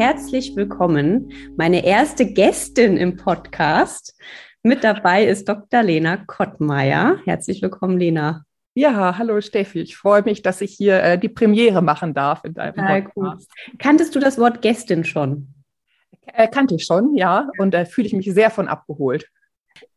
herzlich willkommen. Meine erste Gästin im Podcast. Mit dabei ist Dr. Lena Kottmeier. Herzlich willkommen, Lena. Ja, hallo Steffi. Ich freue mich, dass ich hier äh, die Premiere machen darf in deinem ah, Podcast. Gut. Kanntest du das Wort Gästin schon? Äh, kannte ich schon, ja. Und da äh, fühle ich mich sehr von abgeholt.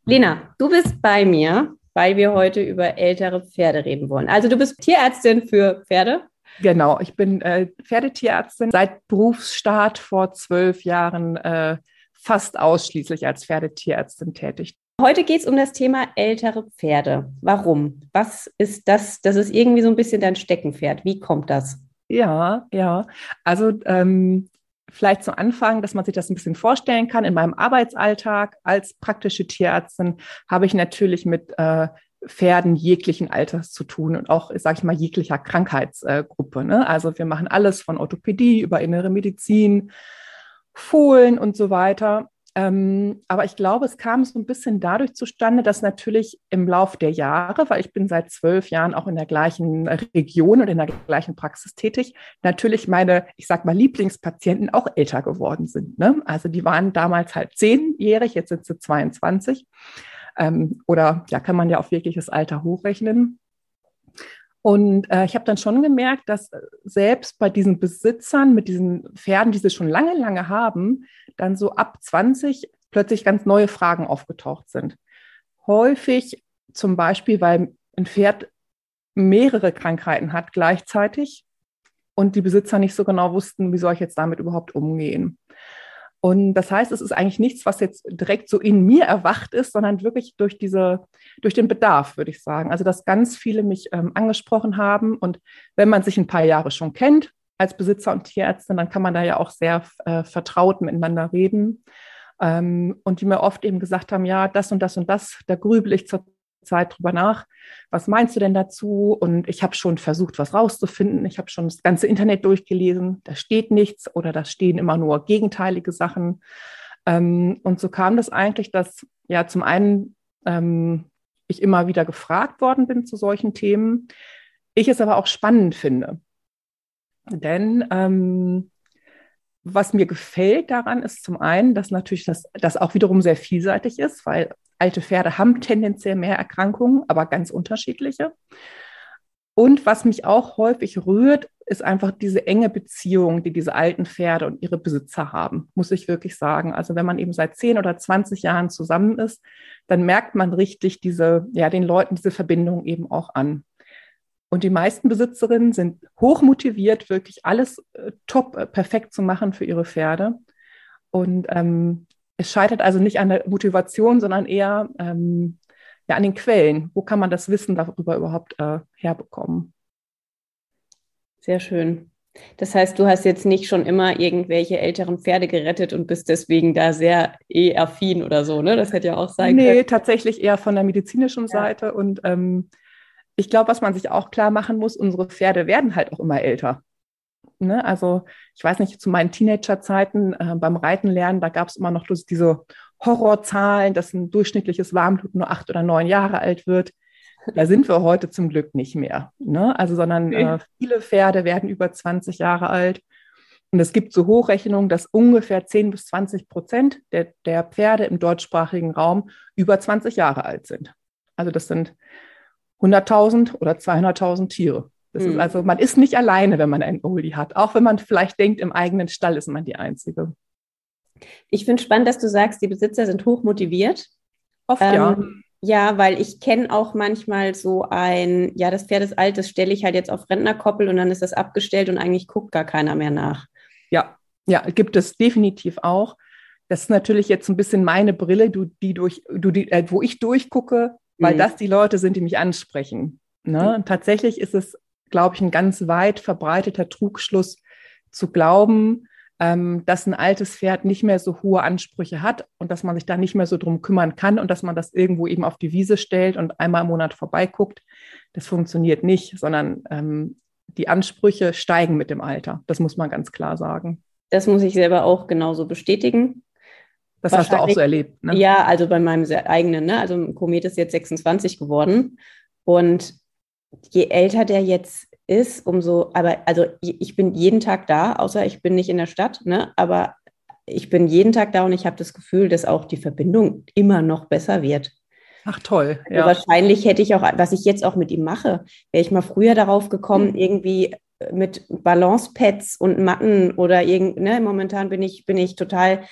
Lena, du bist bei mir, weil wir heute über ältere Pferde reden wollen. Also du bist Tierärztin für Pferde. Genau, ich bin äh, Pferdetierärztin seit Berufsstart vor zwölf Jahren äh, fast ausschließlich als Pferdetierärztin tätig. Heute geht es um das Thema ältere Pferde. Warum? Was ist das? Das ist irgendwie so ein bisschen dein Steckenpferd. Wie kommt das? Ja, ja. Also ähm, vielleicht zu Anfang, dass man sich das ein bisschen vorstellen kann. In meinem Arbeitsalltag als praktische Tierärztin habe ich natürlich mit äh, Pferden jeglichen Alters zu tun und auch, sage ich mal, jeglicher Krankheitsgruppe. Ne? Also wir machen alles von Orthopädie über innere Medizin, Fohlen und so weiter. Ähm, aber ich glaube, es kam so ein bisschen dadurch zustande, dass natürlich im Lauf der Jahre, weil ich bin seit zwölf Jahren auch in der gleichen Region und in der gleichen Praxis tätig, natürlich meine, ich sag mal, Lieblingspatienten auch älter geworden sind. Ne? Also die waren damals halt zehnjährig, jetzt sind sie 22. Ähm, oder ja, kann man ja auf wirkliches Alter hochrechnen. Und äh, ich habe dann schon gemerkt, dass äh, selbst bei diesen Besitzern mit diesen Pferden, die sie schon lange, lange haben, dann so ab 20 plötzlich ganz neue Fragen aufgetaucht sind. Häufig zum Beispiel, weil ein Pferd mehrere Krankheiten hat gleichzeitig und die Besitzer nicht so genau wussten, wie soll ich jetzt damit überhaupt umgehen. Und das heißt, es ist eigentlich nichts, was jetzt direkt so in mir erwacht ist, sondern wirklich durch diese, durch den Bedarf, würde ich sagen. Also, dass ganz viele mich ähm, angesprochen haben. Und wenn man sich ein paar Jahre schon kennt als Besitzer und Tierärztin, dann kann man da ja auch sehr äh, vertraut miteinander reden. Ähm, und die mir oft eben gesagt haben, ja, das und das und das, da grübel ich zur Zeit drüber nach. Was meinst du denn dazu? Und ich habe schon versucht, was rauszufinden. Ich habe schon das ganze Internet durchgelesen. Da steht nichts oder da stehen immer nur gegenteilige Sachen. Ähm, und so kam das eigentlich, dass ja zum einen ähm, ich immer wieder gefragt worden bin zu solchen Themen. Ich es aber auch spannend finde. Denn ähm, was mir gefällt daran ist zum einen, dass natürlich das, das auch wiederum sehr vielseitig ist, weil alte Pferde haben tendenziell mehr Erkrankungen, aber ganz unterschiedliche. Und was mich auch häufig rührt, ist einfach diese enge Beziehung, die diese alten Pferde und ihre Besitzer haben, muss ich wirklich sagen. Also wenn man eben seit 10 oder 20 Jahren zusammen ist, dann merkt man richtig diese, ja, den Leuten diese Verbindung eben auch an. Und die meisten Besitzerinnen sind hoch motiviert, wirklich alles äh, top, äh, perfekt zu machen für ihre Pferde. Und ähm, es scheitert also nicht an der Motivation, sondern eher ähm, ja, an den Quellen. Wo kann man das Wissen darüber überhaupt äh, herbekommen? Sehr schön. Das heißt, du hast jetzt nicht schon immer irgendwelche älteren Pferde gerettet und bist deswegen da sehr eh affin oder so, ne? Das hätte ja auch sein nee, können. Nee, tatsächlich eher von der medizinischen ja. Seite. Und ähm, ich glaube, was man sich auch klar machen muss, unsere Pferde werden halt auch immer älter. Ne? Also ich weiß nicht, zu meinen Teenagerzeiten äh, beim Reiten lernen, da gab es immer noch diese Horrorzahlen, dass ein durchschnittliches Warmblut nur acht oder neun Jahre alt wird. Da sind wir heute zum Glück nicht mehr. Ne? Also, sondern äh, viele Pferde werden über 20 Jahre alt. Und es gibt so Hochrechnungen, dass ungefähr 10 bis 20 Prozent der, der Pferde im deutschsprachigen Raum über 20 Jahre alt sind. Also das sind 100.000 oder 200.000 Tiere. Das mhm. ist also, man ist nicht alleine, wenn man einen Oldie hat. Auch wenn man vielleicht denkt, im eigenen Stall ist man die Einzige. Ich finde spannend, dass du sagst, die Besitzer sind hoch motiviert. Oft ähm, ja. Ja, weil ich kenne auch manchmal so ein, ja, das Pferd ist alt, das stelle ich halt jetzt auf Rentnerkoppel und dann ist das abgestellt und eigentlich guckt gar keiner mehr nach. Ja, ja, gibt es definitiv auch. Das ist natürlich jetzt ein bisschen meine Brille, du, die durch, du, die, äh, wo ich durchgucke, weil mhm. das die Leute sind, die mich ansprechen. Ne? Mhm. Tatsächlich ist es glaube ich, ein ganz weit verbreiteter Trugschluss zu glauben, ähm, dass ein altes Pferd nicht mehr so hohe Ansprüche hat und dass man sich da nicht mehr so drum kümmern kann und dass man das irgendwo eben auf die Wiese stellt und einmal im Monat vorbeiguckt. Das funktioniert nicht, sondern ähm, die Ansprüche steigen mit dem Alter. Das muss man ganz klar sagen. Das muss ich selber auch genauso bestätigen. Das hast du auch so erlebt, ne? Ja, also bei meinem eigenen, ne? Also Komet ist jetzt 26 geworden und je älter der jetzt ist, umso, aber also ich bin jeden Tag da, außer ich bin nicht in der Stadt, ne? Aber ich bin jeden Tag da und ich habe das Gefühl, dass auch die Verbindung immer noch besser wird. Ach toll. Also ja. wahrscheinlich hätte ich auch, was ich jetzt auch mit ihm mache, wäre ich mal früher darauf gekommen, mhm. irgendwie mit Balancepads und Matten oder irgend, ne, momentan bin ich, bin ich total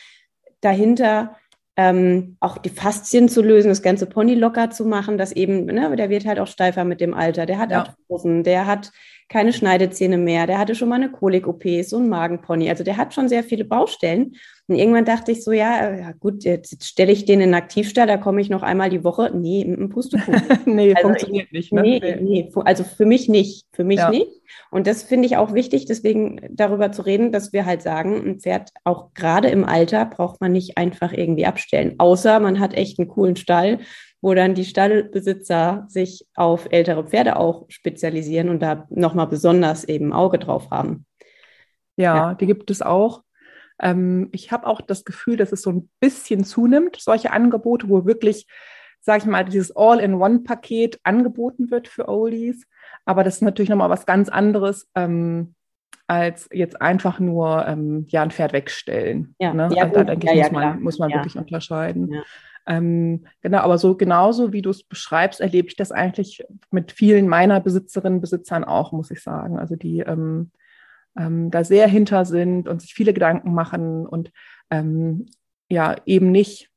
dahinter, ähm, auch die Faszien zu lösen, das ganze Pony locker zu machen, dass eben, ne, der wird halt auch steifer mit dem Alter, der hat ja. Arthrosen, der hat keine Schneidezähne mehr, der hatte schon mal eine Kolik-OP, so ein Magenpony, also der hat schon sehr viele Baustellen. Und irgendwann dachte ich so, ja, ja gut, jetzt stelle ich den in den Aktivstall, da komme ich noch einmal die Woche. Nee, ein Pustekuchen. nee, also funktioniert ich, nicht. Ne? Nee, nee, also für mich nicht, für mich ja. nicht. Und das finde ich auch wichtig, deswegen darüber zu reden, dass wir halt sagen, ein Pferd auch gerade im Alter braucht man nicht einfach irgendwie abstellen, außer man hat echt einen coolen Stall wo dann die Stallbesitzer sich auf ältere Pferde auch spezialisieren und da nochmal besonders eben Auge drauf haben. Ja, ja. die gibt es auch. Ähm, ich habe auch das Gefühl, dass es so ein bisschen zunimmt, solche Angebote, wo wirklich, sage ich mal, dieses All-in-One-Paket angeboten wird für Oldies. Aber das ist natürlich nochmal was ganz anderes. Ähm, als jetzt einfach nur ähm, ja ein Pferd wegstellen. Ja, ne? ja, also da denke ich, ja, muss man, muss man wirklich unterscheiden. Ähm, genau, aber so genauso wie du es beschreibst, erlebe ich das eigentlich mit vielen meiner Besitzerinnen, Besitzern auch, muss ich sagen. Also die ähm, ähm, da sehr hinter sind und sich viele Gedanken machen und ähm, ja eben nicht,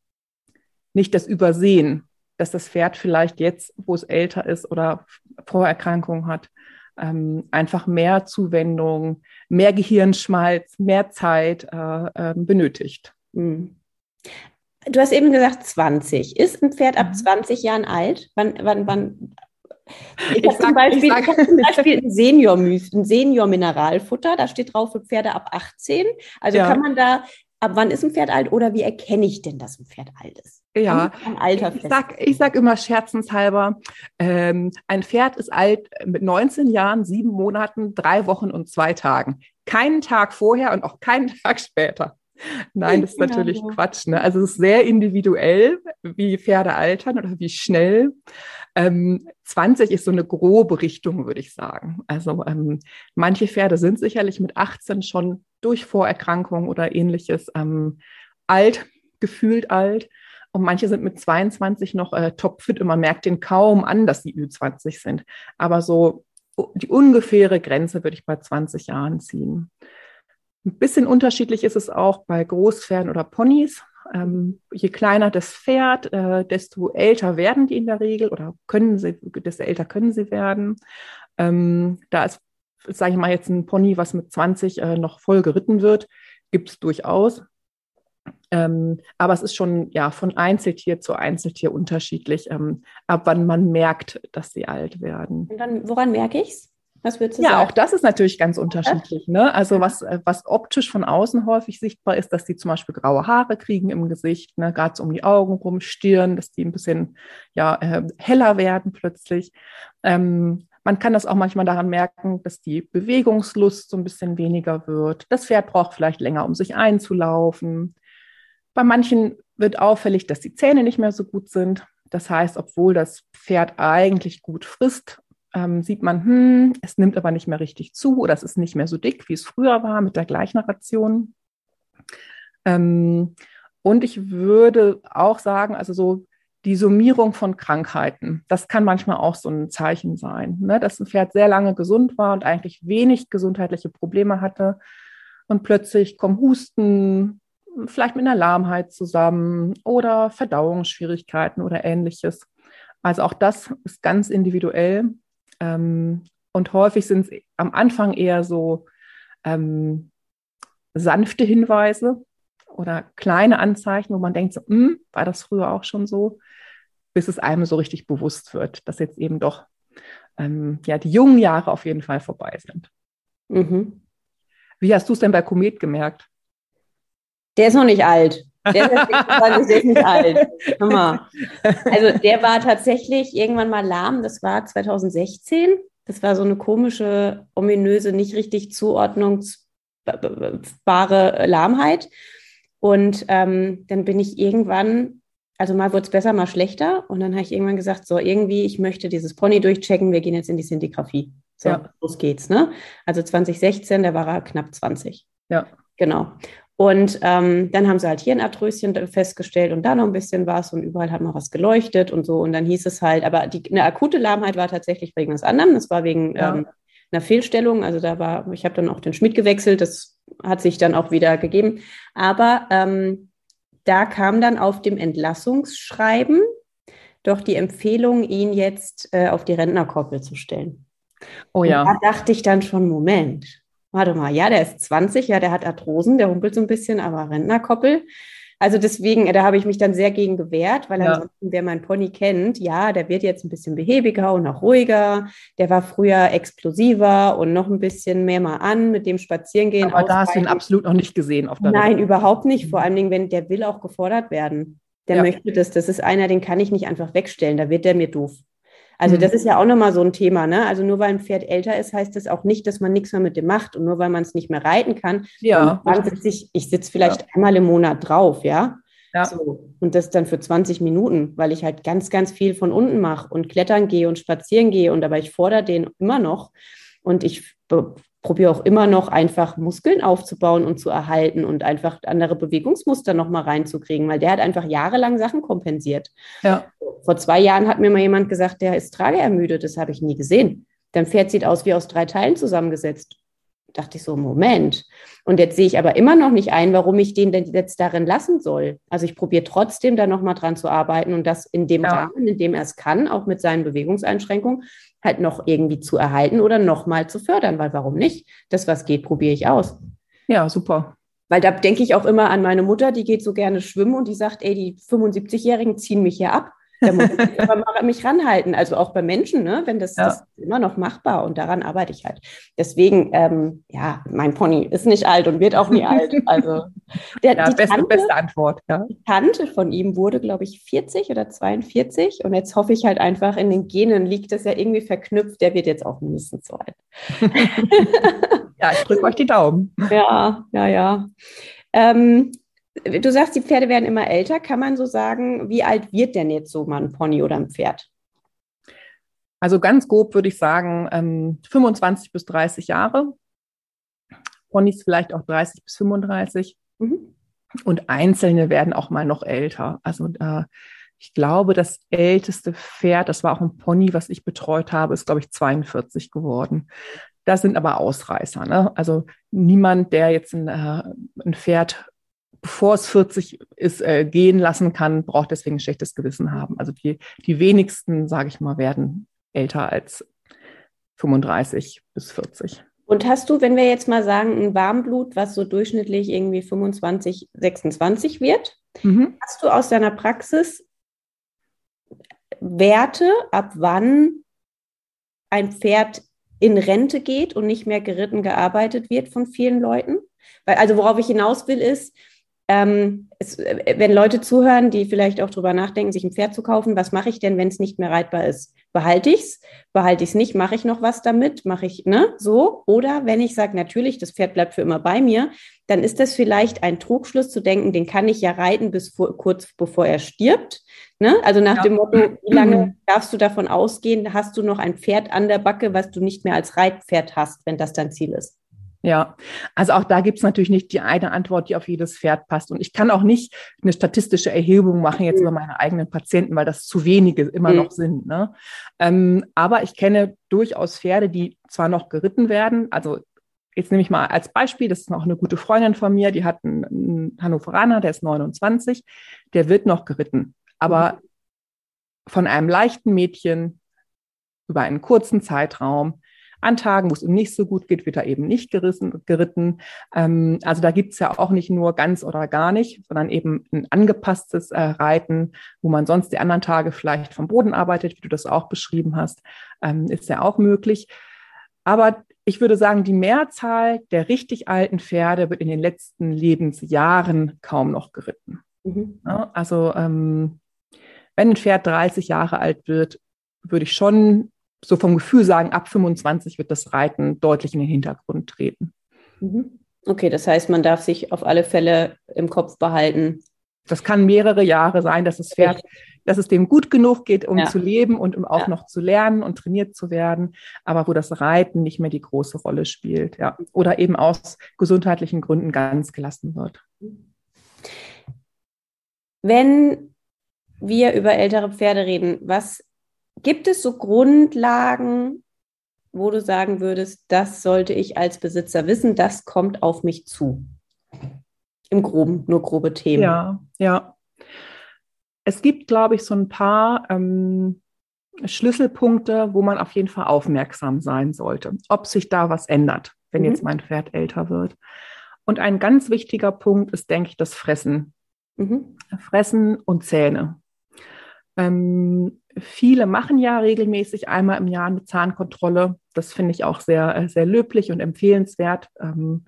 nicht das Übersehen, dass das Pferd vielleicht jetzt, wo es älter ist oder Vorerkrankungen hat, ähm, einfach mehr Zuwendung, mehr Gehirnschmalz, mehr Zeit äh, äh, benötigt. Mhm. Du hast eben gesagt 20. Ist ein Pferd ab 20 mhm. Jahren alt? Wann, wann, wann? Ich, habe zum Beispiel, ich hab zum Beispiel ein Senior, ein Senior Mineralfutter, da steht drauf für Pferde ab 18. Also ja. kann man da, ab wann ist ein Pferd alt oder wie erkenne ich denn, dass ein Pferd alt ist? Ja, ich sag, ich sag immer scherzenshalber, ähm, ein Pferd ist alt mit 19 Jahren, sieben Monaten, drei Wochen und zwei Tagen. Keinen Tag vorher und auch keinen Tag später. Nein, das ist genau natürlich so. Quatsch. Ne? Also es ist sehr individuell, wie Pferde altern oder wie schnell. Ähm, 20 ist so eine grobe Richtung, würde ich sagen. Also ähm, manche Pferde sind sicherlich mit 18 schon durch Vorerkrankungen oder ähnliches ähm, alt, gefühlt alt. Und manche sind mit 22 noch äh, topfit und man merkt den kaum an, dass sie Ü20 sind. Aber so die ungefähre Grenze würde ich bei 20 Jahren ziehen. Ein bisschen unterschiedlich ist es auch bei Großpferden oder Ponys. Ähm, je kleiner das Pferd, äh, desto älter werden die in der Regel oder können sie, desto älter können sie werden. Ähm, da ist, sage ich mal, jetzt ein Pony, was mit 20 äh, noch voll geritten wird, gibt es durchaus. Ähm, aber es ist schon ja von Einzeltier zu Einzeltier unterschiedlich, ähm, ab wann man merkt, dass sie alt werden. Und dann, woran merke ich es? Was würdest du ja, sagen? Ja, auch das ist natürlich ganz unterschiedlich. Ne? Also was, äh, was optisch von außen häufig sichtbar ist, dass die zum Beispiel graue Haare kriegen im Gesicht, ne? gerade so um die Augen rum, Stirn, dass die ein bisschen ja, äh, heller werden plötzlich. Ähm, man kann das auch manchmal daran merken, dass die Bewegungslust so ein bisschen weniger wird. Das Pferd braucht vielleicht länger, um sich einzulaufen. Bei manchen wird auffällig, dass die Zähne nicht mehr so gut sind. Das heißt, obwohl das Pferd eigentlich gut frisst ähm, sieht man, hm, es nimmt aber nicht mehr richtig zu oder es ist nicht mehr so dick, wie es früher war mit der gleichen Ration. Ähm, und ich würde auch sagen, also so die Summierung von Krankheiten, das kann manchmal auch so ein Zeichen sein, ne? dass ein Pferd sehr lange gesund war und eigentlich wenig gesundheitliche Probleme hatte und plötzlich kommen Husten, vielleicht mit einer Lahmheit zusammen oder Verdauungsschwierigkeiten oder ähnliches. Also auch das ist ganz individuell ähm, und häufig sind es am Anfang eher so ähm, sanfte Hinweise oder kleine Anzeichen, wo man denkt, so, hm, war das früher auch schon so, bis es einem so richtig bewusst wird, dass jetzt eben doch ähm, ja, die jungen Jahre auf jeden Fall vorbei sind. Mhm. Wie hast du es denn bei Komet gemerkt? Der ist noch nicht alt. Der ist, der ist nicht alt. Hammer. Also der war tatsächlich irgendwann mal lahm. Das war 2016. Das war so eine komische, ominöse, nicht richtig zuordnungsbare Lahmheit. Und ähm, dann bin ich irgendwann, also mal wurde es besser, mal schlechter. Und dann habe ich irgendwann gesagt, so irgendwie, ich möchte dieses Pony durchchecken, wir gehen jetzt in die Sintigraphie. So, ja. los geht's, ne? Also 2016, da war er knapp 20. Ja. Genau. Und ähm, dann haben sie halt hier ein Arthröschen festgestellt und da noch ein bisschen was und überall hat mal was geleuchtet und so. Und dann hieß es halt, aber die, eine akute Lahmheit war tatsächlich wegen was anderem. Das war wegen ja. ähm, einer Fehlstellung. Also da war, ich habe dann auch den Schmied gewechselt. Das hat sich dann auch wieder gegeben. Aber ähm, da kam dann auf dem Entlassungsschreiben doch die Empfehlung, ihn jetzt äh, auf die Rentnerkoppel zu stellen. Oh ja. Und da dachte ich dann schon, Moment, warte mal, ja, der ist 20, ja, der hat Arthrosen, der humpelt so ein bisschen, aber Rentnerkoppel. Also deswegen, da habe ich mich dann sehr gegen gewehrt, weil ja. ansonsten, wer mein Pony kennt, ja, der wird jetzt ein bisschen behäbiger und auch ruhiger. Der war früher explosiver und noch ein bisschen mehr mal an mit dem Spazierengehen. Aber da hast du ihn absolut noch nicht gesehen. Auf Nein, Welt. überhaupt nicht. Vor allen Dingen, wenn der will auch gefordert werden. Der ja. möchte das. Das ist einer, den kann ich nicht einfach wegstellen. Da wird der mir doof. Also mhm. das ist ja auch nochmal so ein Thema, ne? Also nur weil ein Pferd älter ist, heißt das auch nicht, dass man nichts mehr mit dem macht. Und nur weil man es nicht mehr reiten kann, ja, sitze ich, ich sitze vielleicht ja. einmal im Monat drauf, ja. Ja. So. Und das dann für 20 Minuten, weil ich halt ganz, ganz viel von unten mache und klettern gehe und spazieren gehe. Und aber ich fordere den immer noch. Und ich probiere auch immer noch einfach Muskeln aufzubauen und zu erhalten und einfach andere Bewegungsmuster nochmal reinzukriegen, weil der hat einfach jahrelang Sachen kompensiert. Ja. Vor zwei Jahren hat mir mal jemand gesagt, der ist trageermüdet, das habe ich nie gesehen. Dein Pferd sieht aus wie aus drei Teilen zusammengesetzt. Dachte ich so, Moment. Und jetzt sehe ich aber immer noch nicht ein, warum ich den denn jetzt darin lassen soll. Also ich probiere trotzdem da nochmal dran zu arbeiten und das in dem ja. Rahmen, in dem er es kann, auch mit seinen Bewegungseinschränkungen, halt noch irgendwie zu erhalten oder nochmal zu fördern, weil warum nicht? Das, was geht, probiere ich aus. Ja, super. Weil da denke ich auch immer an meine Mutter, die geht so gerne schwimmen und die sagt, ey, die 75-Jährigen ziehen mich hier ab. Da muss ich aber mal mich ranhalten. Also auch bei Menschen, ne? wenn das, ja. das, ist immer noch machbar und daran arbeite ich halt. Deswegen, ähm, ja, mein Pony ist nicht alt und wird auch nie alt. Also der, ja, die beste, Tante, beste Antwort. Ja. Die Tante von ihm wurde, glaube ich, 40 oder 42 und jetzt hoffe ich halt einfach, in den Genen liegt das ja irgendwie verknüpft, der wird jetzt auch mindestens so alt. ja, ich drücke euch die Daumen. Ja, ja, ja. Ähm, du sagst, die Pferde werden immer älter. Kann man so sagen, wie alt wird denn jetzt so mal ein Pony oder ein Pferd? Also ganz grob würde ich sagen, ähm, 25 bis 30 Jahre. Ponys vielleicht auch 30 bis 35. Mhm. Und Einzelne werden auch mal noch älter. Also äh, ich glaube, das älteste Pferd, das war auch ein Pony, was ich betreut habe, ist, glaube ich, 42 geworden. Das sind aber Ausreißer. Ne? Also niemand, der jetzt ein, äh, ein Pferd bevor es 40 ist, äh, gehen lassen kann, braucht deswegen ein schlechtes Gewissen haben. Also die, die wenigsten, sage ich mal, werden älter als 35 bis 40. Und hast du, wenn wir jetzt mal sagen, ein Warmblut, was so durchschnittlich irgendwie 25, 26 wird, mhm. hast du aus deiner Praxis Werte, ab wann ein Pferd in Rente geht und nicht mehr geritten gearbeitet wird von vielen Leuten? Weil, also worauf ich hinaus will, ist, ähm, es, äh, wenn Leute zuhören, die vielleicht auch drüber nachdenken, sich ein Pferd zu kaufen, was mache ich denn, wenn es nicht mehr reitbar ist? Behalte ich es? Behalte ich es nicht? Mache ich noch was damit? Mache ich, ne, so? Oder wenn ich sage, natürlich, das Pferd bleibt für immer bei mir, dann ist das vielleicht ein Trugschluss zu denken, den kann ich ja reiten bis vor, kurz bevor er stirbt. Ne? Also nach ja. dem Motto, wie lange darfst du davon ausgehen, hast du noch ein Pferd an der Backe, was du nicht mehr als Reitpferd hast, wenn das dein Ziel ist? Ja, also auch da gibt es natürlich nicht die eine Antwort, die auf jedes Pferd passt. Und ich kann auch nicht eine statistische Erhebung machen jetzt mhm. über meine eigenen Patienten, weil das zu wenige immer mhm. noch sind. Ne? Ähm, aber ich kenne durchaus Pferde, die zwar noch geritten werden, also Jetzt nehme ich mal als Beispiel, das ist noch eine gute Freundin von mir, die hat einen, einen Hannoveraner, der ist 29, der wird noch geritten, aber mhm. von einem leichten Mädchen über einen kurzen Zeitraum an Tagen, wo es ihm nicht so gut geht, wird er eben nicht gerissen, geritten. Ähm, also da gibt es ja auch nicht nur ganz oder gar nicht, sondern eben ein angepasstes äh, Reiten, wo man sonst die anderen Tage vielleicht vom Boden arbeitet, wie du das auch beschrieben hast, ähm, ist ja auch möglich. Aber ich würde sagen, die Mehrzahl der richtig alten Pferde wird in den letzten Lebensjahren kaum noch geritten. Mhm. Also ähm, wenn ein Pferd 30 Jahre alt wird, würde ich schon so vom Gefühl sagen, ab 25 wird das Reiten deutlich in den Hintergrund treten. Mhm. Okay, das heißt, man darf sich auf alle Fälle im Kopf behalten. Das kann mehrere Jahre sein, dass das Pferd dass es dem gut genug geht, um ja. zu leben und um auch ja. noch zu lernen und trainiert zu werden, aber wo das Reiten nicht mehr die große Rolle spielt, ja. Oder eben aus gesundheitlichen Gründen ganz gelassen wird. Wenn wir über ältere Pferde reden, was gibt es so Grundlagen, wo du sagen würdest, das sollte ich als Besitzer wissen, das kommt auf mich zu? Im Groben, nur grobe Themen. Ja, ja. Es gibt, glaube ich, so ein paar ähm, Schlüsselpunkte, wo man auf jeden Fall aufmerksam sein sollte, ob sich da was ändert, wenn mhm. jetzt mein Pferd älter wird. Und ein ganz wichtiger Punkt ist, denke ich, das Fressen. Mhm. Fressen und Zähne. Ähm, viele machen ja regelmäßig einmal im Jahr eine Zahnkontrolle. Das finde ich auch sehr, äh, sehr löblich und empfehlenswert. Ähm,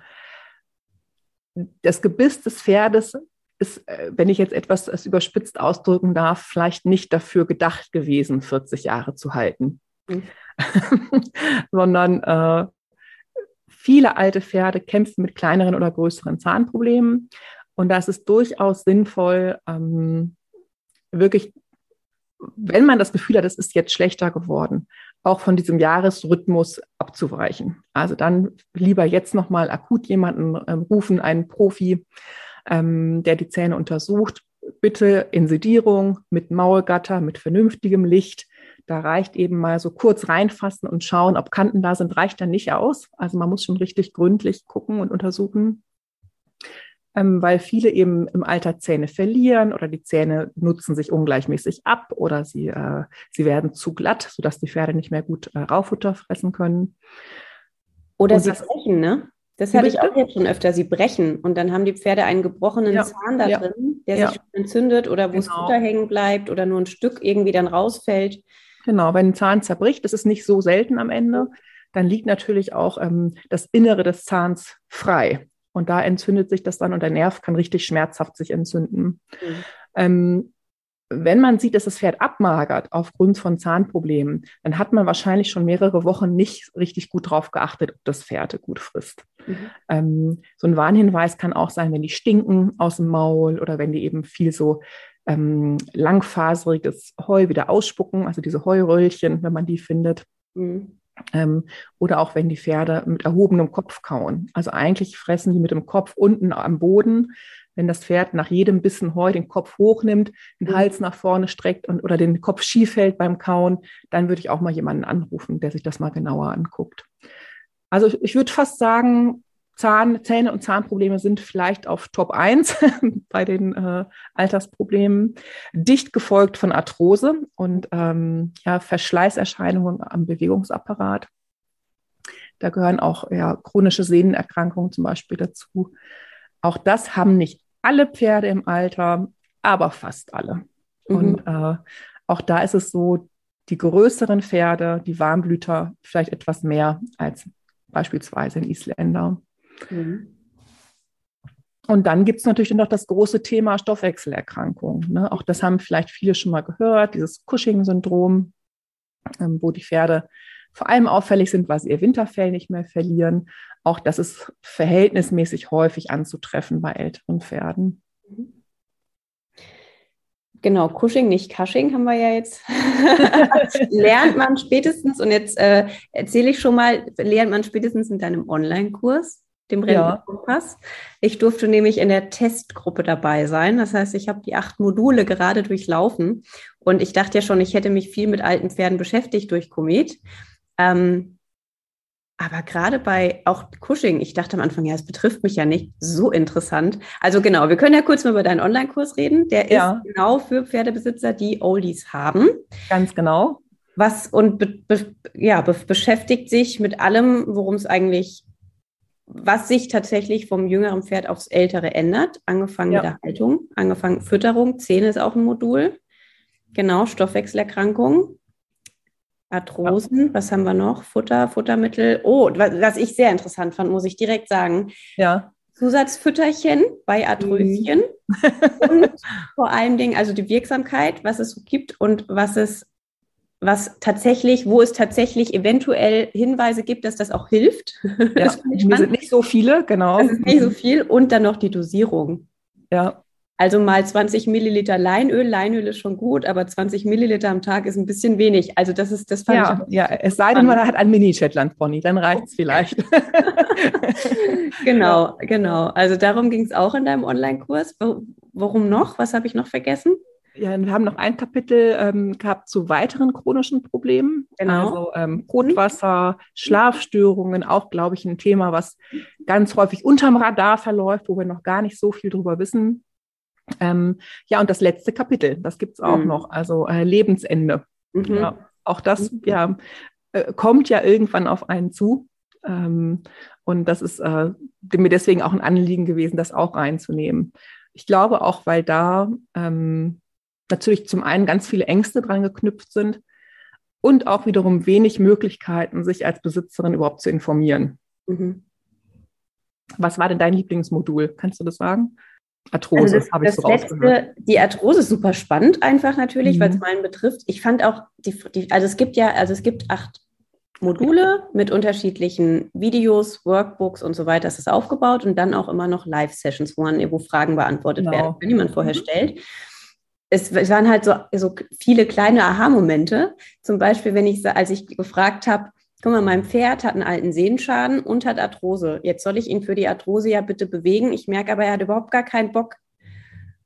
das Gebiss des Pferdes ist, äh, wenn ich jetzt etwas überspitzt ausdrücken darf, vielleicht nicht dafür gedacht gewesen, 40 Jahre zu halten, mhm. sondern äh, viele alte Pferde kämpfen mit kleineren oder größeren Zahnproblemen. Und da ist es durchaus sinnvoll, ähm, wirklich, wenn man das Gefühl hat, es ist jetzt schlechter geworden, auch von diesem Jahresrhythmus abzuweichen. Also dann lieber jetzt nochmal akut jemanden ähm, rufen, einen Profi, ähm, der die Zähne untersucht. Bitte in Sedierung, mit Maulgatter, mit vernünftigem Licht. Da reicht eben mal so kurz reinfassen und schauen, ob Kanten da sind, reicht dann nicht aus. Also man muss schon richtig gründlich gucken und untersuchen ähm, weil viele eben im Alter Zähne verlieren oder die Zähne nutzen sich ungleichmäßig ab oder sie, äh, sie werden zu glatt, sodass die Pferde nicht mehr gut äh, Raufutter fressen können. Oder und sie das, brechen, ne? Das hatte ich auch jetzt schon öfter. Sie brechen und dann haben die Pferde einen gebrochenen ja. Zahn da ja. drin, der ja. sich entzündet oder wo genau. das Futter hängen bleibt oder nur ein Stück irgendwie dann rausfällt. Genau, wenn ein Zahn zerbricht, das ist nicht so selten am Ende, dann liegt natürlich auch ähm, das Innere des Zahns frei. Und da entzündet sich das dann und der Nerv kann richtig schmerzhaft sich entzünden. Mhm. Ähm, wenn man sieht, dass das Pferd abmagert aufgrund von Zahnproblemen, dann hat man wahrscheinlich schon mehrere Wochen nicht richtig gut darauf geachtet, ob das Pferd gut frisst. Mhm. Ähm, so ein Warnhinweis kann auch sein, wenn die stinken aus dem Maul oder wenn die eben viel so ähm, langfaseriges Heu wieder ausspucken, also diese Heuröllchen, wenn man die findet. Mhm. Ähm, oder auch wenn die Pferde mit erhobenem Kopf kauen. Also eigentlich fressen die mit dem Kopf unten am Boden. Wenn das Pferd nach jedem Bissen Heu den Kopf hochnimmt, den mhm. Hals nach vorne streckt und, oder den Kopf schief hält beim Kauen, dann würde ich auch mal jemanden anrufen, der sich das mal genauer anguckt. Also ich würde fast sagen, Zahn, Zähne und Zahnprobleme sind vielleicht auf Top 1 bei den äh, Altersproblemen, dicht gefolgt von Arthrose und ähm, ja, Verschleißerscheinungen am Bewegungsapparat. Da gehören auch ja, chronische Sehnenerkrankungen zum Beispiel dazu. Auch das haben nicht alle Pferde im Alter, aber fast alle. Mhm. Und äh, auch da ist es so, die größeren Pferde, die Warmblüter, vielleicht etwas mehr als beispielsweise ein Isländer. Mhm. Und dann gibt es natürlich noch das große Thema Stoffwechselerkrankungen. Ne? Auch das haben vielleicht viele schon mal gehört, dieses Cushing-Syndrom, ähm, wo die Pferde vor allem auffällig sind, weil sie ihr Winterfell nicht mehr verlieren. Auch das ist verhältnismäßig häufig anzutreffen bei älteren Pferden. Genau, Cushing, nicht Cushing haben wir ja jetzt. lernt man spätestens, und jetzt äh, erzähle ich schon mal, lernt man spätestens in deinem Online-Kurs dem Rentenkompass. Ja. Ich durfte nämlich in der Testgruppe dabei sein. Das heißt, ich habe die acht Module gerade durchlaufen und ich dachte ja schon, ich hätte mich viel mit alten Pferden beschäftigt durch Komet. Ähm, aber gerade bei auch Cushing, ich dachte am Anfang, ja, es betrifft mich ja nicht. So interessant. Also genau, wir können ja kurz mal über deinen Online-Kurs reden. Der ja. ist genau für Pferdebesitzer, die Oldies haben. Ganz genau. Was und be, be, ja, be, beschäftigt sich mit allem, worum es eigentlich was sich tatsächlich vom jüngeren Pferd aufs ältere ändert, angefangen ja. mit der Haltung, angefangen Fütterung, Zähne ist auch ein Modul. Genau, Stoffwechselerkrankungen, Arthrosen, was haben wir noch? Futter, Futtermittel. Oh, was ich sehr interessant fand, muss ich direkt sagen. Ja. Zusatzfütterchen bei Arthröschen mhm. und vor allen Dingen also die Wirksamkeit, was es so gibt und was es was tatsächlich, wo es tatsächlich eventuell Hinweise gibt, dass das auch hilft. Ja, das sind nicht so viele, genau. Das ist nicht so viel. Und dann noch die Dosierung. Ja. Also mal 20 Milliliter Leinöl. Leinöl ist schon gut, aber 20 Milliliter am Tag ist ein bisschen wenig. Also das ist, das fand ja, ich. Ja, es sei denn, man hat einen Mini-Shetland-Pony, dann reicht es vielleicht. genau, genau. Also darum ging es auch in deinem Online-Kurs. Warum noch? Was habe ich noch vergessen? Ja, wir haben noch ein Kapitel ähm, gehabt zu weiteren chronischen Problemen. Genau. Also ähm, Rotwasser, Schlafstörungen, auch, glaube ich, ein Thema, was ganz häufig unterm Radar verläuft, wo wir noch gar nicht so viel drüber wissen. Ähm, ja, und das letzte Kapitel, das gibt es auch mhm. noch, also äh, Lebensende. Mhm. Ja, auch das mhm. ja, äh, kommt ja irgendwann auf einen zu. Ähm, und das ist äh, mir deswegen auch ein Anliegen gewesen, das auch reinzunehmen. Ich glaube auch, weil da ähm, natürlich zum einen ganz viele Ängste dran geknüpft sind und auch wiederum wenig Möglichkeiten, sich als Besitzerin überhaupt zu informieren. Mhm. Was war denn dein Lieblingsmodul? Kannst du das sagen? Arthrose, also habe ich so letzte, Die Arthrose ist super spannend, einfach natürlich, mhm. weil es meinen betrifft. Ich fand auch, die, die, also es gibt ja, also es gibt acht Module mit unterschiedlichen Videos, Workbooks und so weiter. Das ist aufgebaut und dann auch immer noch Live-Sessions, wo, wo Fragen beantwortet genau. werden, wenn jemand vorher mhm. stellt. Es, waren halt so, so viele kleine Aha-Momente. Zum Beispiel, wenn ich, als ich gefragt habe, guck mal, mein Pferd hat einen alten Sehenschaden und hat Arthrose. Jetzt soll ich ihn für die Arthrose ja bitte bewegen. Ich merke aber, er hat überhaupt gar keinen Bock.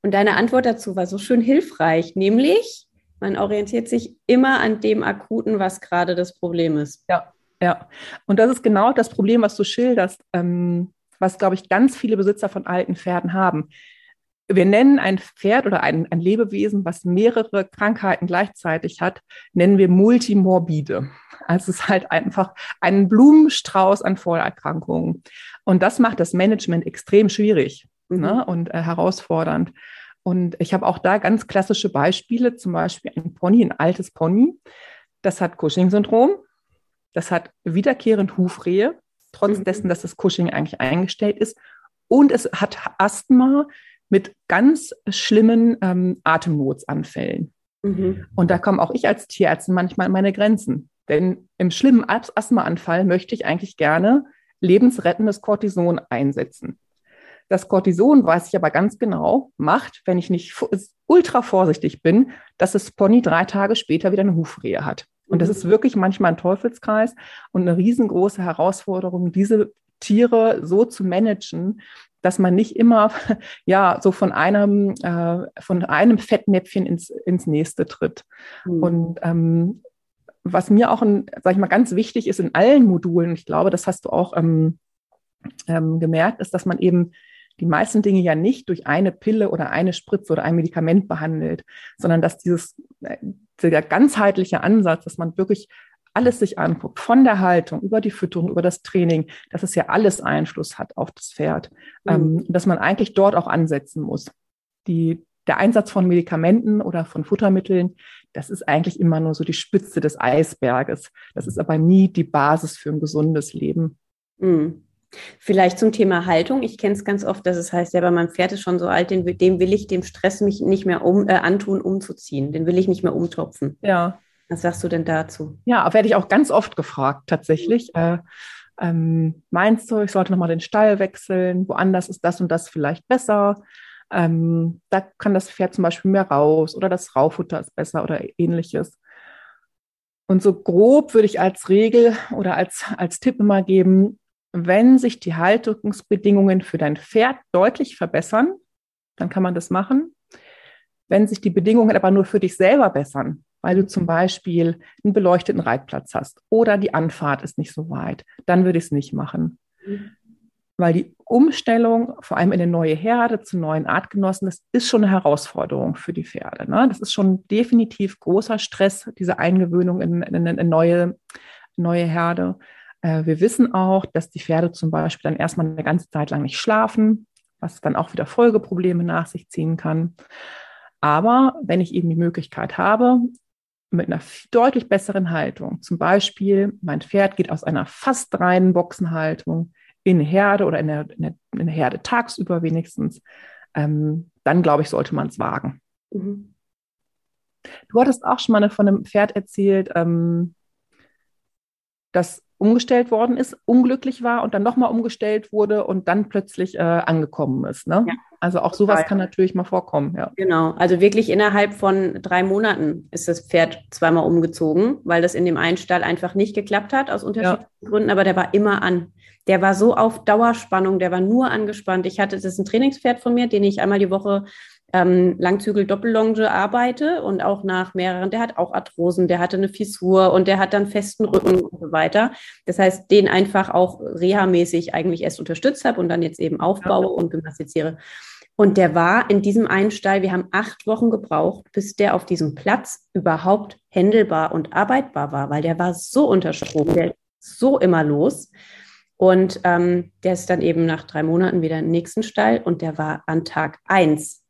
Und deine Antwort dazu war so schön hilfreich, nämlich man orientiert sich immer an dem Akuten, was gerade das Problem ist. Ja, ja. Und das ist genau das Problem, was du schilderst, ähm, was, glaube ich, ganz viele Besitzer von alten Pferden haben. Wir nennen ein Pferd oder ein, ein Lebewesen, was mehrere Krankheiten gleichzeitig hat, nennen wir multimorbide. Also es ist halt einfach ein Blumenstrauß an Vorerkrankungen. Und das macht das Management extrem schwierig mhm. ne, und äh, herausfordernd. Und ich habe auch da ganz klassische Beispiele, zum Beispiel ein Pony, ein altes Pony, das hat Cushing-Syndrom, das hat wiederkehrend Hufrehe, trotz mhm. dessen, dass das Cushing eigentlich eingestellt ist. Und es hat Asthma mit ganz schlimmen ähm, Atemnotsanfällen. Mhm. Und da komme auch ich als Tierärztin manchmal an meine Grenzen. Denn im schlimmen Asthmaanfall möchte ich eigentlich gerne lebensrettendes Cortison einsetzen. Das Cortison, weiß ich aber ganz genau, macht, wenn ich nicht ultra vorsichtig bin, dass das Pony drei Tage später wieder eine Hufrehe hat. Und das mhm. ist wirklich manchmal ein Teufelskreis und eine riesengroße Herausforderung, diese Tiere so zu managen, dass man nicht immer ja so von einem äh, von einem Fettnäpfchen ins, ins nächste tritt. Mhm. Und ähm, was mir auch, ein, sag ich mal, ganz wichtig ist in allen Modulen, ich glaube, das hast du auch ähm, ähm, gemerkt, ist, dass man eben die meisten Dinge ja nicht durch eine Pille oder eine Spritze oder ein Medikament behandelt, sondern dass dieses äh, der ganzheitliche Ansatz, dass man wirklich alles sich anguckt, von der Haltung über die Fütterung, über das Training, dass es ja alles Einfluss hat auf das Pferd, mhm. ähm, dass man eigentlich dort auch ansetzen muss. Die, der Einsatz von Medikamenten oder von Futtermitteln, das ist eigentlich immer nur so die Spitze des Eisberges. Das ist aber nie die Basis für ein gesundes Leben. Mhm. Vielleicht zum Thema Haltung. Ich kenne es ganz oft, dass es heißt, ja, aber mein Pferd ist schon so alt, dem, dem will ich dem Stress mich nicht mehr um, äh, antun, umzuziehen. Den will ich nicht mehr umtopfen. Ja. Was sagst du denn dazu? Ja, werde ich auch ganz oft gefragt, tatsächlich. Äh, ähm, meinst du, ich sollte nochmal den Stall wechseln? Woanders ist das und das vielleicht besser? Ähm, da kann das Pferd zum Beispiel mehr raus oder das Raufutter ist besser oder ähnliches. Und so grob würde ich als Regel oder als, als Tipp immer geben, wenn sich die Haltungsbedingungen für dein Pferd deutlich verbessern, dann kann man das machen. Wenn sich die Bedingungen aber nur für dich selber bessern, weil du zum Beispiel einen beleuchteten Reitplatz hast oder die Anfahrt ist nicht so weit, dann würde ich es nicht machen. Weil die Umstellung, vor allem in eine neue Herde, zu neuen Artgenossen, das ist schon eine Herausforderung für die Pferde. Ne? Das ist schon definitiv großer Stress, diese Eingewöhnung in, in eine neue, neue Herde. Äh, wir wissen auch, dass die Pferde zum Beispiel dann erstmal eine ganze Zeit lang nicht schlafen, was dann auch wieder Folgeprobleme nach sich ziehen kann. Aber wenn ich eben die Möglichkeit habe, mit einer deutlich besseren Haltung, zum Beispiel mein Pferd geht aus einer fast reinen Boxenhaltung in Herde oder in der, Herde tagsüber wenigstens, ähm, dann glaube ich, sollte man es wagen. Mhm. Du hattest auch schon mal von einem Pferd erzählt, ähm, das umgestellt worden ist, unglücklich war und dann nochmal umgestellt wurde und dann plötzlich äh, angekommen ist. Ne? Ja, also auch sowas total. kann natürlich mal vorkommen. Ja. Genau, also wirklich innerhalb von drei Monaten ist das Pferd zweimal umgezogen, weil das in dem einen Stall einfach nicht geklappt hat aus unterschiedlichen ja. Gründen, aber der war immer an. Der war so auf Dauerspannung, der war nur angespannt. Ich hatte, das ist ein Trainingspferd von mir, den ich einmal die Woche ähm, Langzügel Doppellonge arbeite und auch nach mehreren, der hat auch Arthrosen, der hatte eine Fissur und der hat dann festen Rücken und so weiter. Das heißt, den einfach auch reha-mäßig eigentlich erst unterstützt habe und dann jetzt eben aufbaue und gymnastiziere. Und der war in diesem einen Stall, wir haben acht Wochen gebraucht, bis der auf diesem Platz überhaupt händelbar und arbeitbar war, weil der war so unter Strom, der so immer los. Und ähm, der ist dann eben nach drei Monaten wieder im nächsten Stall und der war an Tag eins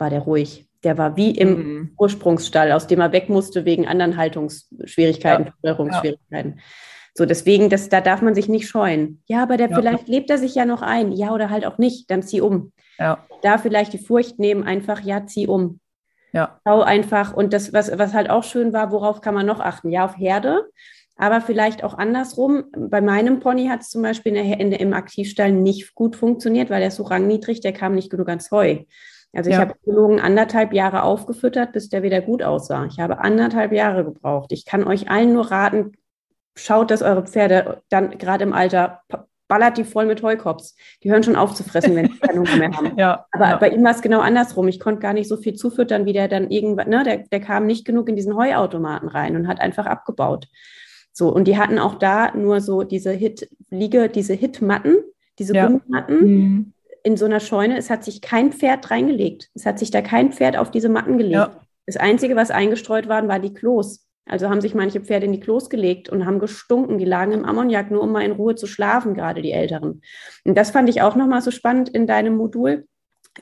war der ruhig. Der war wie im mhm. Ursprungsstall, aus dem er weg musste wegen anderen Haltungsschwierigkeiten, ja. Steuerungsschwierigkeiten. Ja. So, deswegen, das, da darf man sich nicht scheuen. Ja, aber der, ja. vielleicht lebt er sich ja noch ein. Ja, oder halt auch nicht, dann zieh um. Ja. Da vielleicht die Furcht nehmen, einfach, ja, zieh um. Ja. Schau einfach. Und das, was, was halt auch schön war, worauf kann man noch achten? Ja, auf Herde, aber vielleicht auch andersrum. Bei meinem Pony hat es zum Beispiel in der, in im Aktivstall nicht gut funktioniert, weil der ist so rangniedrig, der kam nicht genug ans Heu. Also ich ja. habe Biologen anderthalb Jahre aufgefüttert, bis der wieder gut aussah. Ich habe anderthalb Jahre gebraucht. Ich kann euch allen nur raten, schaut, dass eure Pferde dann gerade im Alter ballert die voll mit Heukops. Die hören schon auf zu fressen, wenn sie keine Hunger mehr haben. ja, Aber ja. bei ihm war es genau andersrum. Ich konnte gar nicht so viel zufüttern, wie der dann irgendwann, ne, der, der kam nicht genug in diesen Heuautomaten rein und hat einfach abgebaut. So, und die hatten auch da nur so diese Hit-Liege, diese Hit-Matten, diese ja. Gummimatten. Mhm in so einer Scheune, es hat sich kein Pferd reingelegt. Es hat sich da kein Pferd auf diese Matten gelegt. Ja. Das Einzige, was eingestreut waren, war die Klos. Also haben sich manche Pferde in die Klos gelegt und haben gestunken. Die lagen im Ammoniak, nur um mal in Ruhe zu schlafen, gerade die Älteren. Und das fand ich auch nochmal so spannend in deinem Modul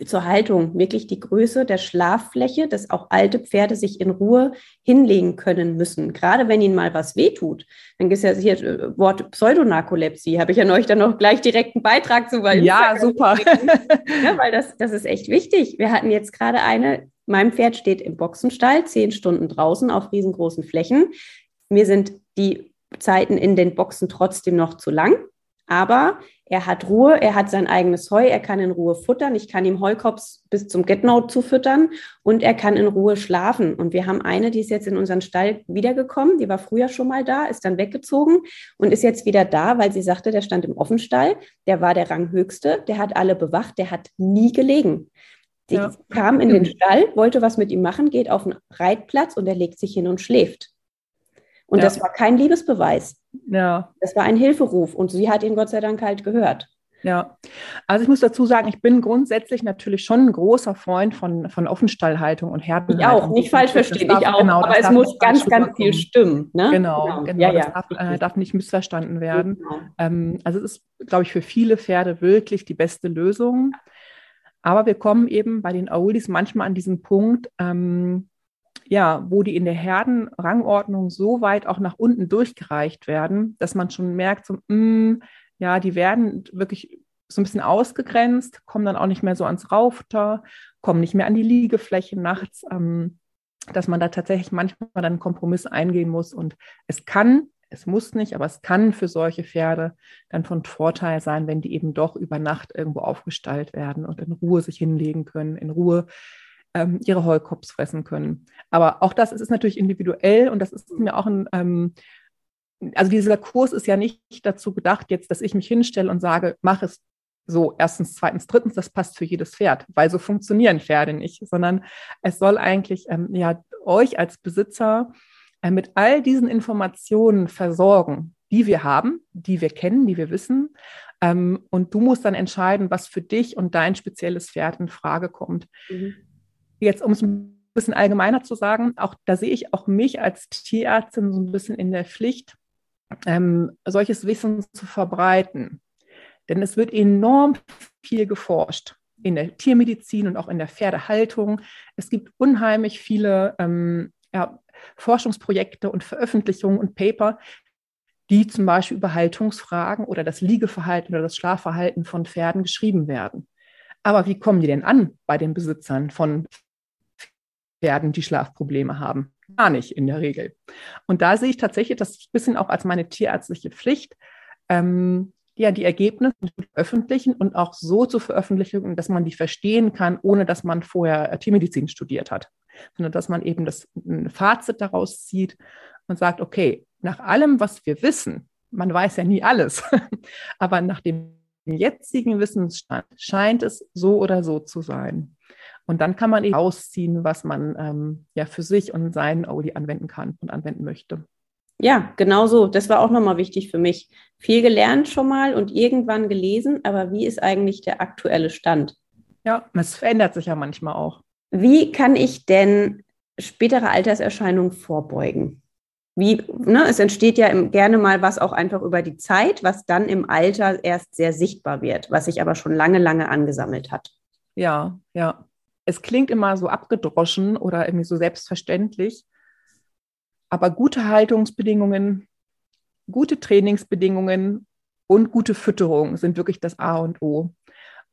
zur Haltung wirklich die Größe der Schlaffläche, dass auch alte Pferde sich in Ruhe hinlegen können müssen. Gerade wenn ihnen mal was wehtut. Dann gibt es ja hier äh, Wort Pseudonarkolepsie. Habe ich ja neulich dann noch gleich direkt einen Beitrag zu. Weil ja, super. ja, weil das, das ist echt wichtig. Wir hatten jetzt gerade eine, mein Pferd steht im Boxenstall, zehn Stunden draußen auf riesengroßen Flächen. Mir sind die Zeiten in den Boxen trotzdem noch zu lang. Aber er hat Ruhe, er hat sein eigenes Heu, er kann in Ruhe futtern, ich kann ihm Heukops bis zum Getnote zufüttern und er kann in Ruhe schlafen. Und wir haben eine, die ist jetzt in unseren Stall wiedergekommen, die war früher schon mal da, ist dann weggezogen und ist jetzt wieder da, weil sie sagte, der stand im Offenstall, der war der Ranghöchste, der hat alle bewacht, der hat nie gelegen. Sie ja. kam in den Stall, wollte was mit ihm machen, geht auf den Reitplatz und er legt sich hin und schläft. Und ja. das war kein Liebesbeweis. Ja. Das war ein Hilferuf und sie hat ihn Gott sei Dank halt gehört. Ja, also ich muss dazu sagen, ich bin grundsätzlich natürlich schon ein großer Freund von, von Offenstallhaltung und Herdenhaltung. Ich auch, nicht falsch verstehen, ich auch, genau, aber es muss ganz, ganz viel stimmen. Ne? Genau, genau, genau ja, das ja, darf, äh, darf, nicht missverstanden werden. Genau. Ähm, also es ist, glaube ich, für viele Pferde wirklich die beste Lösung. Aber wir kommen eben bei den Aulis manchmal an diesen Punkt, ähm, ja, wo die in der Herdenrangordnung so weit auch nach unten durchgereicht werden, dass man schon merkt, so, mh, mm, ja, die werden wirklich so ein bisschen ausgegrenzt, kommen dann auch nicht mehr so ans Raufter, kommen nicht mehr an die Liegefläche nachts, ähm, dass man da tatsächlich manchmal dann einen Kompromiss eingehen muss. Und es kann, es muss nicht, aber es kann für solche Pferde dann von Vorteil sein, wenn die eben doch über Nacht irgendwo aufgestallt werden und in Ruhe sich hinlegen können, in Ruhe ähm, ihre Heukops fressen können. Aber auch das ist natürlich individuell und das ist mir auch ein, ähm, also dieser Kurs ist ja nicht dazu gedacht, jetzt, dass ich mich hinstelle und sage, mach es so, erstens, zweitens, drittens, das passt für jedes Pferd, weil so funktionieren Pferde nicht, sondern es soll eigentlich ähm, ja euch als Besitzer äh, mit all diesen Informationen versorgen, die wir haben, die wir kennen, die wir wissen. Ähm, und du musst dann entscheiden, was für dich und dein spezielles Pferd in Frage kommt. Mhm jetzt um es ein bisschen allgemeiner zu sagen, auch da sehe ich auch mich als Tierärztin so ein bisschen in der Pflicht, ähm, solches Wissen zu verbreiten. Denn es wird enorm viel geforscht in der Tiermedizin und auch in der Pferdehaltung. Es gibt unheimlich viele ähm, ja, Forschungsprojekte und Veröffentlichungen und Paper, die zum Beispiel über Haltungsfragen oder das Liegeverhalten oder das Schlafverhalten von Pferden geschrieben werden. Aber wie kommen die denn an bei den Besitzern von werden, die Schlafprobleme haben. gar nicht in der Regel. Und da sehe ich tatsächlich das ein bisschen auch als meine tierärztliche Pflicht, ähm, ja, die Ergebnisse zu veröffentlichen und auch so zu veröffentlichen, dass man die verstehen kann, ohne dass man vorher Tiermedizin studiert hat, sondern dass man eben das ein Fazit daraus zieht und sagt, okay, nach allem, was wir wissen, man weiß ja nie alles, aber nach dem jetzigen Wissensstand scheint es so oder so zu sein. Und dann kann man eben ausziehen, was man ähm, ja für sich und seinen Audi anwenden kann und anwenden möchte. Ja, genau so. Das war auch nochmal wichtig für mich. Viel gelernt schon mal und irgendwann gelesen, aber wie ist eigentlich der aktuelle Stand? Ja, es verändert sich ja manchmal auch. Wie kann ich denn spätere Alterserscheinungen vorbeugen? Wie, ne, es entsteht ja gerne mal was auch einfach über die Zeit, was dann im Alter erst sehr sichtbar wird, was sich aber schon lange, lange angesammelt hat. Ja, ja. Es klingt immer so abgedroschen oder irgendwie so selbstverständlich. Aber gute Haltungsbedingungen, gute Trainingsbedingungen und gute Fütterung sind wirklich das A und O.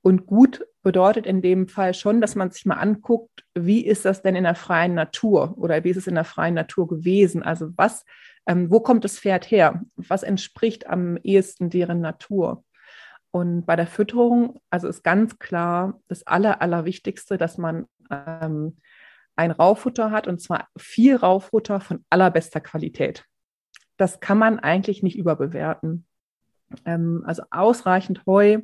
Und gut bedeutet in dem Fall schon, dass man sich mal anguckt, wie ist das denn in der freien Natur oder wie ist es in der freien Natur gewesen? Also was, ähm, wo kommt das Pferd her? Was entspricht am ehesten deren Natur? Und bei der Fütterung, also ist ganz klar das Aller, Allerwichtigste, dass man ähm, ein Raufutter hat und zwar viel Raufutter von allerbester Qualität. Das kann man eigentlich nicht überbewerten. Ähm, also ausreichend Heu,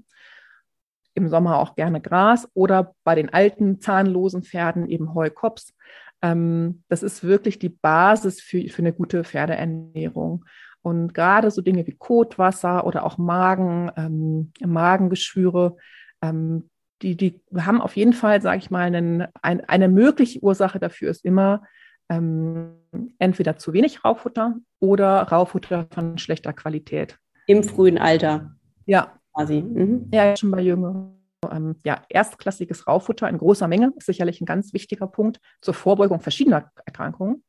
im Sommer auch gerne Gras oder bei den alten zahnlosen Pferden eben Heukops. Ähm, das ist wirklich die Basis für, für eine gute Pferdeernährung. Und gerade so Dinge wie Kotwasser oder auch Magen, ähm, Magengeschwüre, ähm, die, die haben auf jeden Fall, sage ich mal, einen, ein, eine mögliche Ursache dafür ist immer ähm, entweder zu wenig Raufutter oder Raufutter von schlechter Qualität. Im frühen Alter. Ja. Quasi. Mhm. Ja, schon bei Jüngeren. Ähm, ja, erstklassiges Raufutter in großer Menge ist sicherlich ein ganz wichtiger Punkt zur Vorbeugung verschiedener Erkrankungen.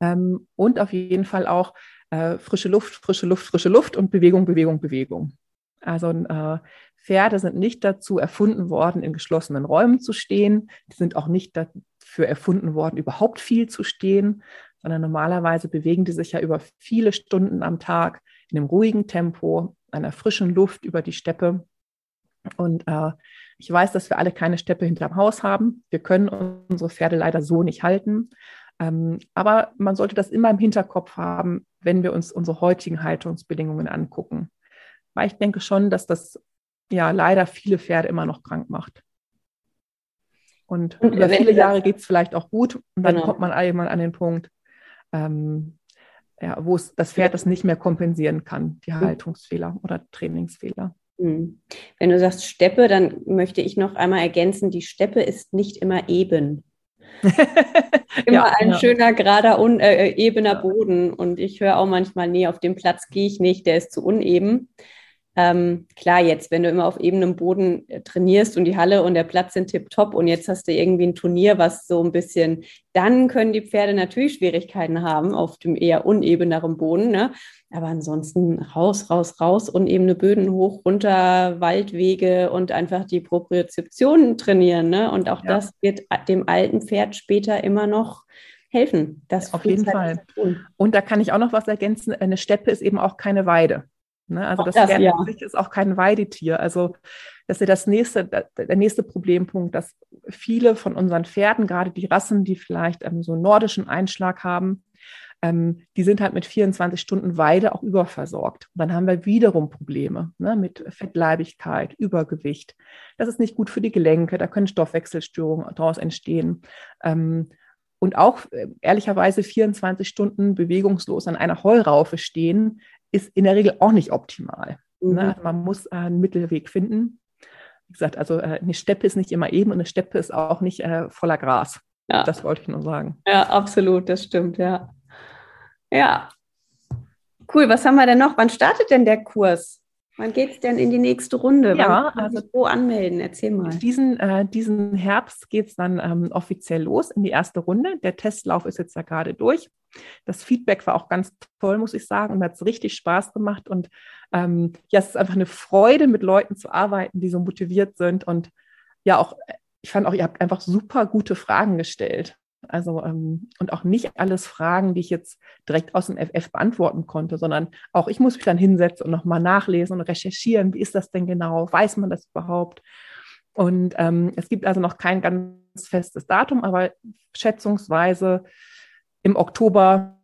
Ähm, und auf jeden Fall auch äh, frische Luft, frische Luft, frische Luft und Bewegung, Bewegung, Bewegung. Also äh, Pferde sind nicht dazu erfunden worden, in geschlossenen Räumen zu stehen. Die sind auch nicht dafür erfunden worden, überhaupt viel zu stehen, sondern normalerweise bewegen die sich ja über viele Stunden am Tag in einem ruhigen Tempo, einer frischen Luft über die Steppe. Und äh, ich weiß, dass wir alle keine Steppe hinterm Haus haben. Wir können unsere Pferde leider so nicht halten. Ähm, aber man sollte das immer im Hinterkopf haben, wenn wir uns unsere heutigen Haltungsbedingungen angucken. Weil ich denke schon, dass das ja leider viele Pferde immer noch krank macht. Und, und über viele Jahre geht es vielleicht auch gut und dann genau. kommt man irgendwann an den Punkt, ähm, ja, wo es das Pferd das nicht mehr kompensieren kann, die Haltungsfehler oder Trainingsfehler. Hm. Wenn du sagst Steppe, dann möchte ich noch einmal ergänzen, die Steppe ist nicht immer eben. immer ja, ein ja. schöner, gerader, un, äh, äh, ebener Boden. Und ich höre auch manchmal, nee, auf dem Platz gehe ich nicht, der ist zu uneben. Ähm, klar, jetzt, wenn du immer auf ebenem Boden äh, trainierst und die Halle und der Platz sind tipptopp und jetzt hast du irgendwie ein Turnier, was so ein bisschen, dann können die Pferde natürlich Schwierigkeiten haben auf dem eher unebeneren Boden. Ne? Aber ansonsten raus, raus, raus, unebene Böden hoch, runter, Waldwege und einfach die Propriozeption trainieren. Ne? Und auch ja. das wird dem alten Pferd später immer noch helfen. Das auf jeden Fall. Und da kann ich auch noch was ergänzen. Eine Steppe ist eben auch keine Weide. Ne? Also das, das Pferd ja. sich ist auch kein Weidetier. Also das ist ja das nächste, der nächste Problempunkt, dass viele von unseren Pferden, gerade die Rassen, die vielleicht ähm, so einen nordischen Einschlag haben, ähm, die sind halt mit 24 Stunden Weide auch überversorgt. Und dann haben wir wiederum Probleme ne, mit Fettleibigkeit, Übergewicht. Das ist nicht gut für die Gelenke, da können Stoffwechselstörungen daraus entstehen. Ähm, und auch äh, ehrlicherweise 24 Stunden bewegungslos an einer Heuraufe stehen, ist in der Regel auch nicht optimal. Ne? Mhm. Ne? Man muss einen Mittelweg finden. Wie gesagt, also äh, eine Steppe ist nicht immer eben und eine Steppe ist auch nicht äh, voller Gras. Ja. Das wollte ich nur sagen. Ja, absolut, das stimmt, ja. Ja. Cool, was haben wir denn noch? Wann startet denn der Kurs? Wann geht es denn in die nächste Runde? Ja, also wo anmelden? Erzähl mal. Diesen, äh, diesen Herbst geht es dann ähm, offiziell los in die erste Runde. Der Testlauf ist jetzt ja gerade durch. Das Feedback war auch ganz toll, muss ich sagen. Und hat es richtig Spaß gemacht. Und ähm, ja, es ist einfach eine Freude, mit Leuten zu arbeiten, die so motiviert sind. Und ja, auch, ich fand auch, ihr habt einfach super gute Fragen gestellt. Also ähm, und auch nicht alles Fragen, die ich jetzt direkt aus dem FF beantworten konnte, sondern auch ich muss mich dann hinsetzen und nochmal nachlesen und recherchieren, wie ist das denn genau? Weiß man das überhaupt? Und ähm, es gibt also noch kein ganz festes Datum, aber schätzungsweise im Oktober.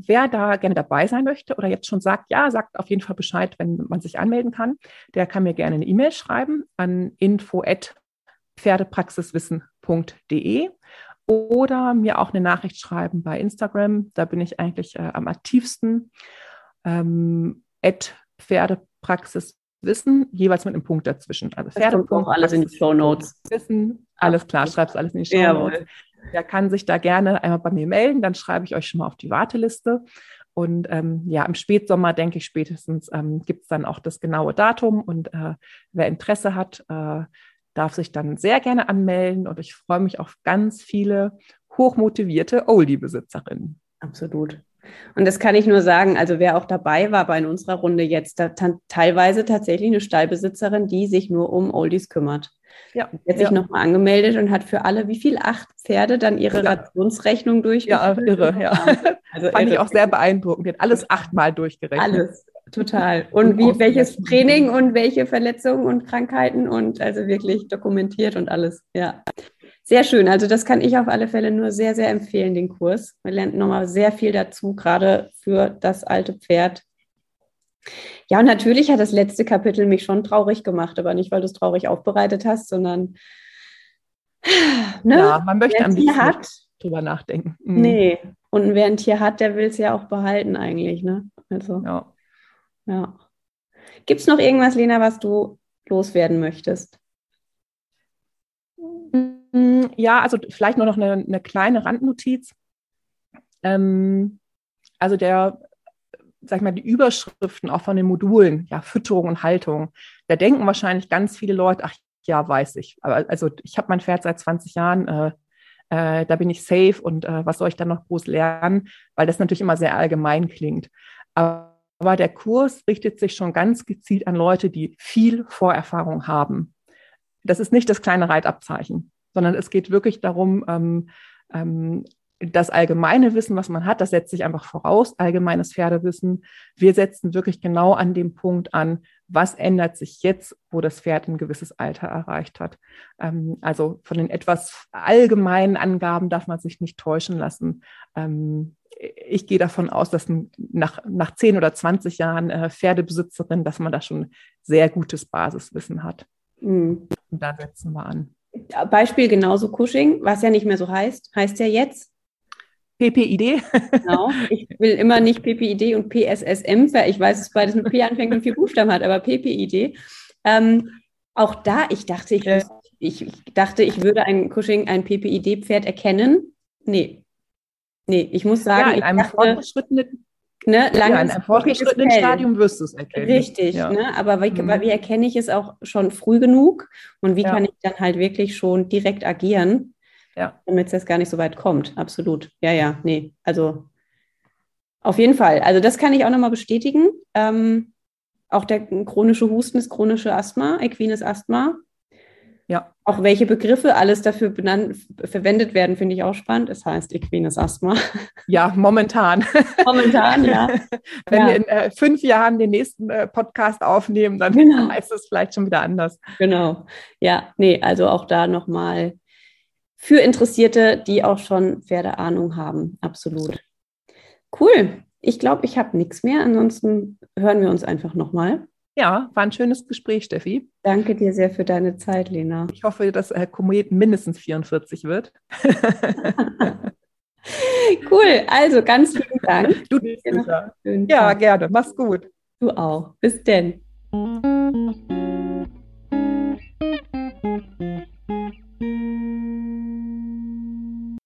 Wer da gerne dabei sein möchte oder jetzt schon sagt, ja, sagt auf jeden Fall Bescheid, wenn man sich anmelden kann, der kann mir gerne eine E-Mail schreiben an info@pferdepraxiswissen.de oder mir auch eine Nachricht schreiben bei Instagram. Da bin ich eigentlich äh, am aktivsten. Ähm, Pferdepraxiswissen, jeweils mit einem Punkt dazwischen. Also Pferdepunkt. Auch alles in die Show Notes. Wissen, alles klar, schreibst alles in die Show Notes. Der kann sich da gerne einmal bei mir melden, dann schreibe ich euch schon mal auf die Warteliste. Und ähm, ja, im Spätsommer, denke ich, spätestens ähm, gibt es dann auch das genaue Datum. Und äh, wer Interesse hat, äh, darf sich dann sehr gerne anmelden und ich freue mich auf ganz viele hochmotivierte Oldie-Besitzerinnen. Absolut. Und das kann ich nur sagen, also wer auch dabei war bei unserer Runde jetzt, da teilweise tatsächlich eine Stallbesitzerin, die sich nur um Oldies kümmert. Ja, die hat sich ja. nochmal angemeldet und hat für alle, wie viel, acht Pferde dann ihre ja. Rationsrechnung durchgeführt. Ja, irre, ja. Also Fand irre. ich auch sehr beeindruckend. Die hat alles achtmal durchgerechnet. Alles, Total. Und wie, welches Training und welche Verletzungen und Krankheiten und also wirklich dokumentiert und alles. Ja. Sehr schön. Also das kann ich auf alle Fälle nur sehr, sehr empfehlen, den Kurs. Man lernt nochmal sehr viel dazu, gerade für das alte Pferd. Ja, und natürlich hat das letzte Kapitel mich schon traurig gemacht, aber nicht, weil du es traurig aufbereitet hast, sondern ne? ja, man möchte ein bisschen hat, drüber nachdenken. Mhm. Nee, und wer ein Tier hat, der will es ja auch behalten eigentlich. Ne? Also. Ja. Ja. Gibt es noch irgendwas, Lena, was du loswerden möchtest? Mm, ja, also vielleicht nur noch eine, eine kleine Randnotiz. Ähm, also der, sag ich mal, die Überschriften auch von den Modulen, ja, Fütterung und Haltung, da denken wahrscheinlich ganz viele Leute, ach ja, weiß ich. Aber also ich habe mein Pferd seit 20 Jahren, äh, äh, da bin ich safe und äh, was soll ich dann noch groß lernen? Weil das natürlich immer sehr allgemein klingt. Aber aber der Kurs richtet sich schon ganz gezielt an Leute, die viel Vorerfahrung haben. Das ist nicht das kleine Reitabzeichen, sondern es geht wirklich darum, ähm, ähm, das allgemeine Wissen, was man hat, das setzt sich einfach voraus, allgemeines Pferdewissen. Wir setzen wirklich genau an dem Punkt an, was ändert sich jetzt, wo das Pferd ein gewisses Alter erreicht hat. Ähm, also von den etwas allgemeinen Angaben darf man sich nicht täuschen lassen. Ähm, ich gehe davon aus, dass nach, nach 10 oder 20 Jahren äh, Pferdebesitzerin, dass man da schon sehr gutes Basiswissen hat. Mhm. Und da setzen wir an. Beispiel genauso Cushing, was ja nicht mehr so heißt, heißt ja jetzt PPID. Genau. Ich will immer nicht PPID und PSSM, ich weiß, dass beides mit P anfängt und vier Buchstaben hat, aber PPID. Ähm, auch da, ich dachte, ich, ich, ich, dachte, ich würde ein Cushing, ein PPID-Pferd erkennen. Nee, Nee, ich muss sagen, ja, in einem fortgeschrittenen Ne, ja, in einem fortgeschrittenen Stadium wirst du es erkennen. Richtig, ja. ne, aber wie, mhm. wie, erkenne ich es auch schon früh genug und wie ja. kann ich dann halt wirklich schon direkt agieren, ja. damit es jetzt gar nicht so weit kommt? Absolut. Ja, ja, nee, also auf jeden Fall. Also das kann ich auch nochmal bestätigen. Ähm, auch der chronische Husten ist chronische Asthma, equines Asthma. Ja. Auch welche Begriffe alles dafür benannt, verwendet werden, finde ich auch spannend. Es heißt equines Asthma. Ja, momentan. Momentan, ja. Wenn ja. wir in äh, fünf Jahren den nächsten äh, Podcast aufnehmen, dann genau. heißt es vielleicht schon wieder anders. Genau. Ja, nee, also auch da nochmal für Interessierte, die auch schon Pferdeahnung haben. Absolut. Cool. Ich glaube, ich habe nichts mehr. Ansonsten hören wir uns einfach nochmal. Ja, war ein schönes Gespräch, Steffi. Danke dir sehr für deine Zeit, Lena. Ich hoffe, dass äh, Komet mindestens 44 wird. cool, also ganz vielen Dank. Du Ja, gerne. Mach's gut. Du auch. Bis denn.